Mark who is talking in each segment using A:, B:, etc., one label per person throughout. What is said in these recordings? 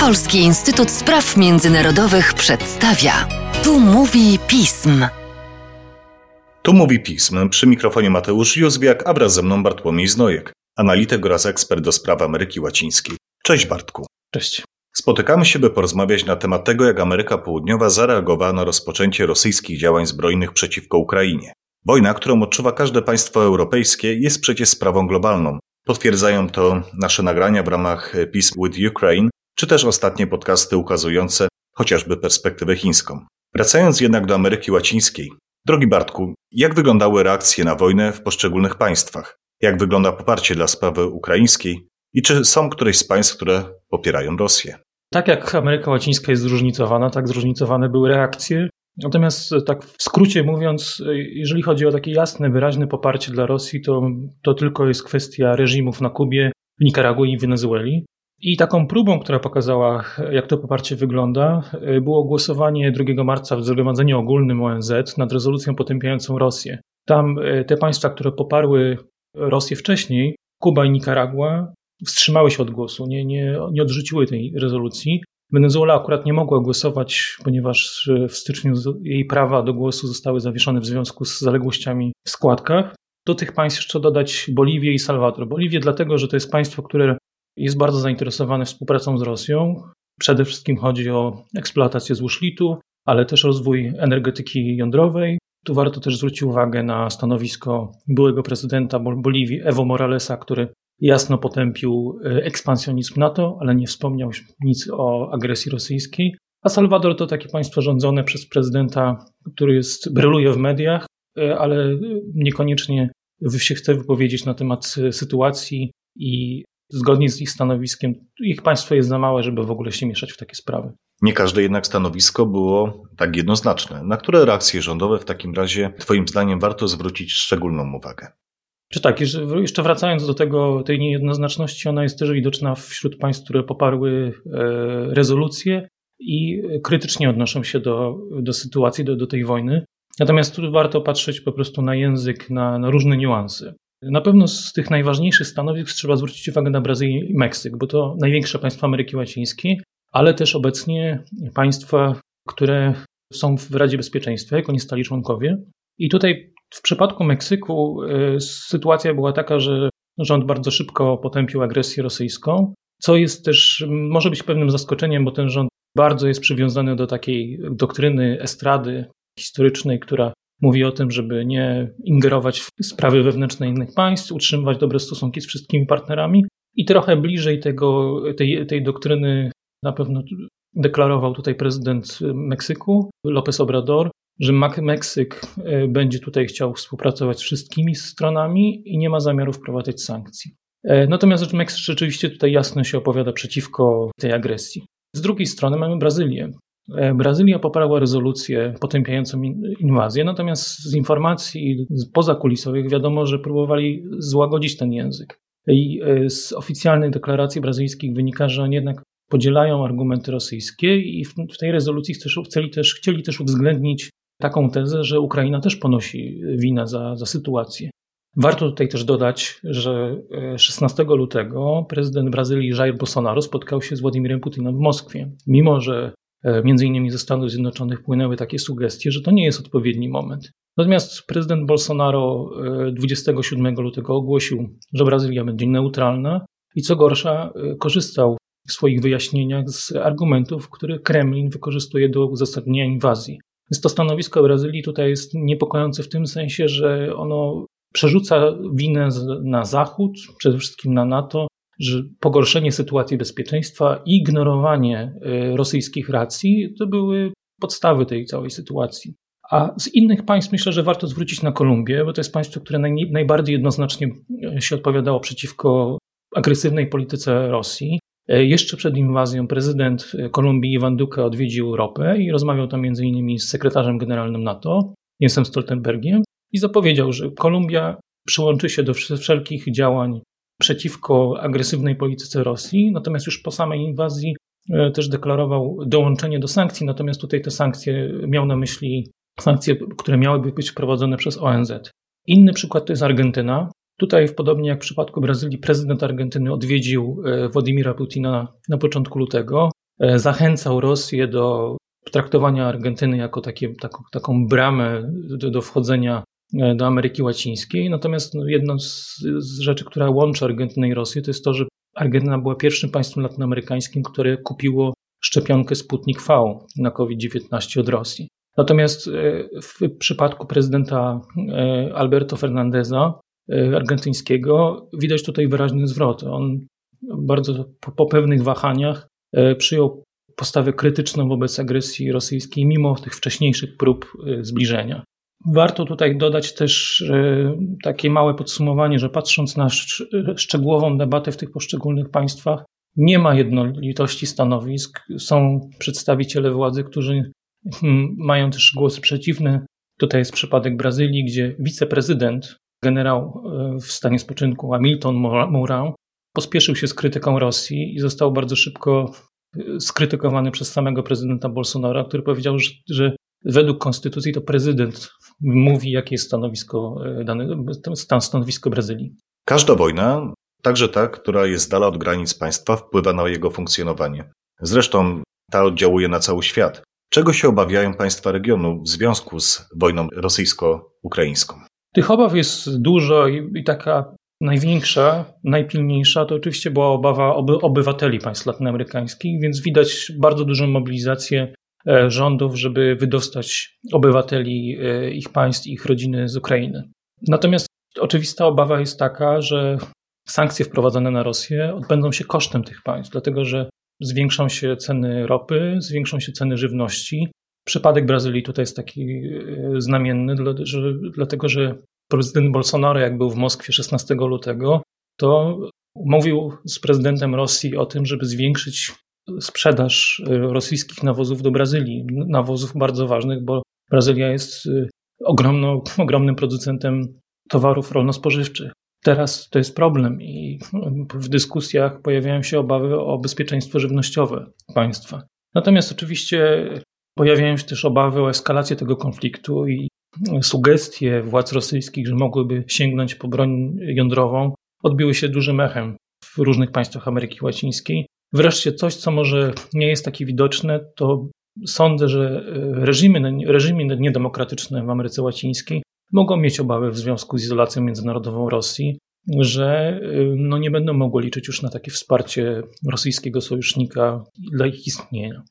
A: Polski Instytut Spraw Międzynarodowych przedstawia. Tu mówi pism.
B: Tu mówi pism. Przy mikrofonie Mateusz Józwiak, a wraz ze mną Bartłomiej Znojek, analityk oraz ekspert do spraw Ameryki Łacińskiej. Cześć Bartku.
C: Cześć.
B: Spotykamy się, by porozmawiać na temat tego, jak Ameryka Południowa zareagowała na rozpoczęcie rosyjskich działań zbrojnych przeciwko Ukrainie. Wojna, którą odczuwa każde państwo europejskie, jest przecież sprawą globalną. Potwierdzają to nasze nagrania w ramach Peace with Ukraine, czy też ostatnie podcasty ukazujące chociażby perspektywę chińską. Wracając jednak do Ameryki Łacińskiej. Drogi Bartku, jak wyglądały reakcje na wojnę w poszczególnych państwach? Jak wygląda poparcie dla sprawy ukraińskiej? I czy są któreś z państw, które popierają Rosję?
C: Tak jak Ameryka Łacińska jest zróżnicowana, tak zróżnicowane były reakcje. Natomiast tak w skrócie mówiąc, jeżeli chodzi o takie jasne, wyraźne poparcie dla Rosji, to, to tylko jest kwestia reżimów na Kubie, w Nikaragui i Wenezueli. I taką próbą, która pokazała, jak to poparcie wygląda, było głosowanie 2 marca w Zgromadzeniu Ogólnym ONZ nad rezolucją potępiającą Rosję. Tam e, te państwa, które poparły Rosję wcześniej, Kuba i Nikaragua, wstrzymały się od głosu, nie, nie, nie odrzuciły tej rezolucji. Wenezuela akurat nie mogła głosować, ponieważ w styczniu jej prawa do głosu zostały zawieszone w związku z zaległościami w składkach. Do tych państw jeszcze dodać Boliwię i Salwador. Boliwię dlatego, że to jest państwo, które jest bardzo zainteresowane współpracą z Rosją. Przede wszystkim chodzi o eksploatację złóż litu, ale też rozwój energetyki jądrowej. Tu warto też zwrócić uwagę na stanowisko byłego prezydenta Boliwii Evo Moralesa, który jasno potępił e, ekspansjonizm NATO, ale nie wspomniał nic o agresji rosyjskiej. A Salwador to takie państwo rządzone przez prezydenta, który jest, bryluje w mediach, e, ale niekoniecznie się chce wypowiedzieć na temat e, sytuacji i zgodnie z ich stanowiskiem, ich państwo jest za małe, żeby w ogóle się mieszać w takie sprawy.
B: Nie każde jednak stanowisko było tak jednoznaczne. Na które reakcje rządowe w takim razie, Twoim zdaniem, warto zwrócić szczególną uwagę?
C: Czy tak, jeszcze wracając do tego, tej niejednoznaczności, ona jest też widoczna wśród państw, które poparły e, rezolucję i krytycznie odnoszą się do, do sytuacji, do, do tej wojny. Natomiast tu warto patrzeć po prostu na język, na, na różne niuanse. Na pewno z tych najważniejszych stanowisk trzeba zwrócić uwagę na Brazylię i Meksyk, bo to największe państwa Ameryki Łacińskiej, ale też obecnie państwa, które są w Radzie Bezpieczeństwa, jako nie stali członkowie. I tutaj w przypadku Meksyku y, sytuacja była taka, że rząd bardzo szybko potępił agresję rosyjską, co jest też, może być pewnym zaskoczeniem, bo ten rząd bardzo jest przywiązany do takiej doktryny estrady historycznej, która mówi o tym, żeby nie ingerować w sprawy wewnętrzne innych państw, utrzymywać dobre stosunki z wszystkimi partnerami. I trochę bliżej tego, tej, tej doktryny na pewno deklarował tutaj prezydent Meksyku, López Obrador, że Meksyk e, będzie tutaj chciał współpracować z wszystkimi stronami i nie ma zamiaru wprowadzać sankcji. E, natomiast Meksyk rzeczywiście tutaj jasno się opowiada przeciwko tej agresji. Z drugiej strony mamy Brazylię. E, Brazylia poparła rezolucję potępiającą inwazję, natomiast z informacji pozakulisowych wiadomo, że próbowali złagodzić ten język. I z oficjalnej deklaracji brazylijskich wynika, że oni jednak podzielają argumenty rosyjskie i w tej rezolucji chcieli też, chcieli też uwzględnić taką tezę, że Ukraina też ponosi winę za, za sytuację. Warto tutaj też dodać, że 16 e, lutego prezydent Brazylii Jair Bolsonaro spotkał się z Władimirem Putinem w Moskwie. Mimo, że e, między innymi ze Stanów Zjednoczonych płynęły takie sugestie, że to nie jest odpowiedni moment. Natomiast prezydent Bolsonaro 27 e, lutego ogłosił, że Brazylia będzie neutralna i co gorsza, korzystał w swoich wyjaśnieniach z argumentów, które Kremlin wykorzystuje do uzasadnienia inwazji. Więc to stanowisko Brazylii tutaj jest niepokojące w tym sensie, że ono przerzuca winę na Zachód, przede wszystkim na NATO, że pogorszenie sytuacji bezpieczeństwa i ignorowanie y, rosyjskich racji to były podstawy tej całej sytuacji. A z innych państw myślę, że warto zwrócić na Kolumbię, bo to jest państwo, które naj, najbardziej jednoznacznie y, się odpowiadało przeciwko agresywnej polityce Rosji. E, jeszcze przed inwazją prezydent Kolumbii Iwan Duque odwiedził Europę i rozmawiał tam m.in. z sekretarzem generalnym NATO, Jensem Stoltenbergiem, i zapowiedział, że Kolumbia przyłączy się do wszelkich działań przeciwko agresywnej polityce Rosji, natomiast już po samej inwazji e, też deklarował dołączenie do sankcji, natomiast tutaj te sankcje miał na myśli sankcje, które miałyby być wprowadzone przez ONZ. Inny przykład to jest Argentyna, Tutaj, podobnie jak w przypadku Brazylii, prezydent Argentyny odwiedził Władimira Putina na początku lutego. Zachęcał Rosję do traktowania Argentyny jako takie, taką, taką bramę do, do wchodzenia do Ameryki Łacińskiej. Natomiast no, jedną z, z, rzeczy, która łączy Argentynę i Rosję, to jest to, że Argentyna była pierwszym państwem latynoamerykańskim, które kupiło szczepionkę Sputnik V na COVID-19 od Rosji. Natomiast e, w przypadku prezydenta e, Alberto Fernandeza, e, argentyńskiego, widać tutaj wyraźny zwrot. On bardzo po, po pewnych wahaniach przyjął postawę krytyczną wobec agresji rosyjskiej, mimo tych wcześniejszych prób zbliżenia. Warto tutaj dodać też takie małe podsumowanie, że patrząc na szczegółową debatę w tych poszczególnych państwach, nie ma jednolitości stanowisk. Są przedstawiciele władzy, którzy hmm, mają też głosy przeciwne. Tutaj jest przypadek Brazylii, gdzie wiceprezydent, generał e, w stanie spoczynku Hamilton Mourão, pospieszył się z krytyką Rosji i został bardzo szybko e, skrytykowany przez samego prezydenta Bolsonaro, który powiedział, że, że według konstytucji to prezydent mówi, jakie jest stanowisko, e, dane, stan stanowisko Brazylii.
B: Każda wojna Także ta, która jest dala od granic państwa, wpływa na jego funkcjonowanie. Zresztą ta oddziałuje na cały świat. Czego się obawiają państwa regionu w związku z wojną rosyjsko-ukraińską?
C: Tych obaw jest dużo i, i taka największa, najpilniejsza to oczywiście była obawa oby, obywateli państw latynoamerykańskich, więc widać bardzo dużą mobilizację rządów, żeby wydostać obywateli e, ich państw, ich rodziny z Ukrainy. Natomiast oczywista obawa jest taka, że sankcje wprowadzone na Rosję odbędą się kosztem tych państw, dlatego że zwiększą się ceny ropy, zwiększą się ceny żywności. Przypadek Brazylii tutaj jest taki e, znamienny, dlatego że prezydent Bolsonaro, jak był w Moskwie 16 lutego, to mówił z prezydentem Rosji o tym, żeby zwiększyć sprzedaż e, rosyjskich nawozów do Brazylii. Nawozów bardzo ważnych, bo Brazylia jest e, ogromną, ogromnym producentem towarów rolno-spożywczych. Teraz to jest problem i w dyskusjach pojawiają się obawy o bezpieczeństwo żywnościowe państwa. Natomiast oczywiście pojawiają się też obawy o eskalację tego konfliktu i sugestie władz rosyjskich, że mogłyby sięgnąć po broń jądrową, odbiły się dużym echem w różnych państwach Ameryki Łacińskiej. Wreszcie coś, co może nie jest takie widoczne, to sądzę, że reżimy, reżimy niedemokratyczne w Ameryce Łacińskiej mogą mieć obawy w związku z izolacją międzynarodową Rosji, że y, no nie będą mogły liczyć już na takie wsparcie rosyjskiego sojusznika dla ich istnienia.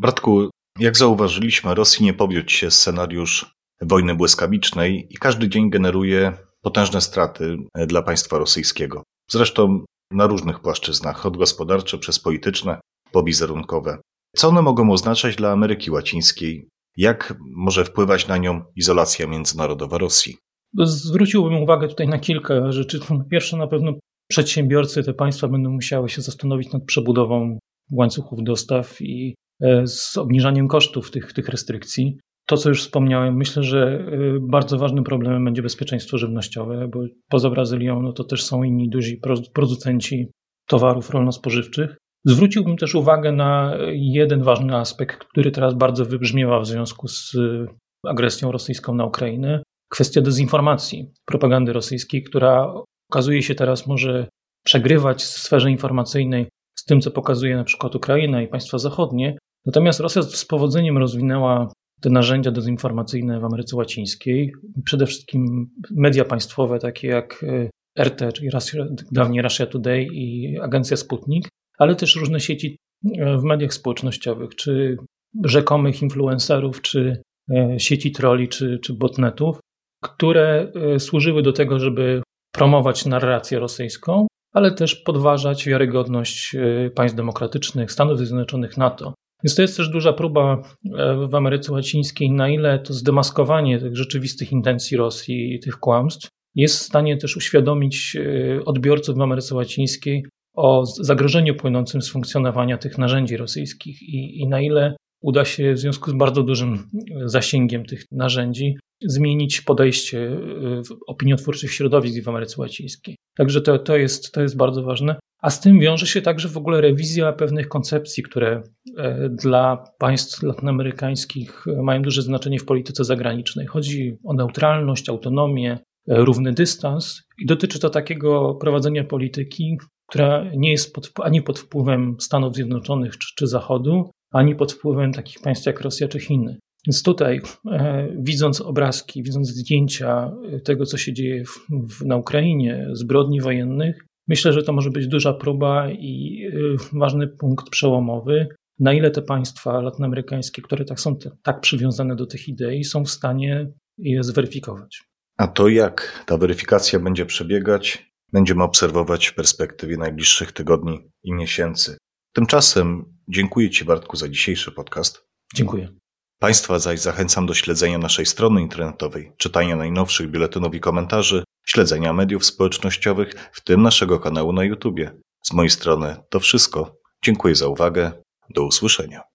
B: Bratku, jak zauważyliśmy, Rosji nie powiódł się scenariusz wojny błyskawicznej i każdy dzień generuje potężne straty e, dla państwa rosyjskiego. Zresztą na różnych płaszczyznach, od gospodarcze przez polityczne po wizerunkowe. Co one mogą oznaczać dla Ameryki Łacińskiej, jak może wpływać na nią izolacja międzynarodowa Rosji?
C: Zwróciłbym uwagę tutaj na kilka rzeczy. Pierwsze, na pewno przedsiębiorcy, te państwa będą musiały się zastanowić nad przebudową łańcuchów dostaw i e, z obniżaniem kosztów tych, tych restrykcji. To, co już wspomniałem, myślę, że e, bardzo ważnym problemem będzie bezpieczeństwo żywnościowe, bo poza Brazylią no to też są inni duzi producenci towarów rolno-spożywczych. Zwróciłbym też uwagę na jeden ważny aspekt, który teraz bardzo wybrzmiewa w związku z agresją rosyjską na Ukrainę. Kwestia dezinformacji, propagandy rosyjskiej, która okazuje się teraz może przegrywać w sferze informacyjnej z tym, co pokazuje na przykład Ukraina i państwa zachodnie. Natomiast Rosja z powodzeniem rozwinęła te narzędzia dezinformacyjne w Ameryce Łacińskiej. Przede wszystkim media państwowe, takie jak RT, czyli Russia, dawniej Russia Today i agencja Sputnik, ale też różne sieci e, w mediach społecznościowych, czy rzekomych influencerów, czy e, sieci troli, czy, czy botnetów, które służyły do tego, żeby promować narrację rosyjską, ale też podważać wiarygodność państw demokratycznych, Stanów Zjednoczonych, NATO. Więc to jest też duża próba w Ameryce Łacińskiej, na ile to zdemaskowanie tych rzeczywistych intencji Rosji i tych kłamstw jest w stanie też uświadomić odbiorców w Ameryce Łacińskiej, o zagrożeniu płynącym z funkcjonowania tych narzędzi rosyjskich i, i na ile uda się w związku z bardzo dużym zasięgiem tych narzędzi zmienić podejście opiniotwórczych środowisk w Ameryce Łacińskiej. Także to, to, jest, to jest bardzo ważne. A z tym wiąże się także w ogóle rewizja pewnych koncepcji, które e, dla państw latynoamerykańskich mają duże znaczenie w polityce zagranicznej. Chodzi o neutralność, autonomię, równy dystans i dotyczy to takiego prowadzenia polityki, która nie jest pod, ani pod wpływem Stanów Zjednoczonych czy, czy Zachodu, ani pod wpływem takich państw jak Rosja czy Chiny. Więc tutaj, e, widząc obrazki, widząc zdjęcia tego, co się dzieje w, w, na Ukrainie, zbrodni wojennych, myślę, że to może być duża próba i e, ważny punkt przełomowy, na ile te państwa latynoamerykańskie, które tak są tak przywiązane do tych idei, są w stanie je zweryfikować.
B: A to jak ta weryfikacja będzie przebiegać, będziemy obserwować w perspektywie najbliższych tygodni i miesięcy. Tymczasem dziękuję Ci, Bartku, za dzisiejszy podcast.
C: Dziękuję.
B: Państwa zaś zachęcam do śledzenia naszej strony internetowej, czytania najnowszych biuletynów i komentarzy, śledzenia mediów społecznościowych, w tym naszego kanału na YouTube. Z mojej strony to wszystko. Dziękuję za uwagę. Do usłyszenia.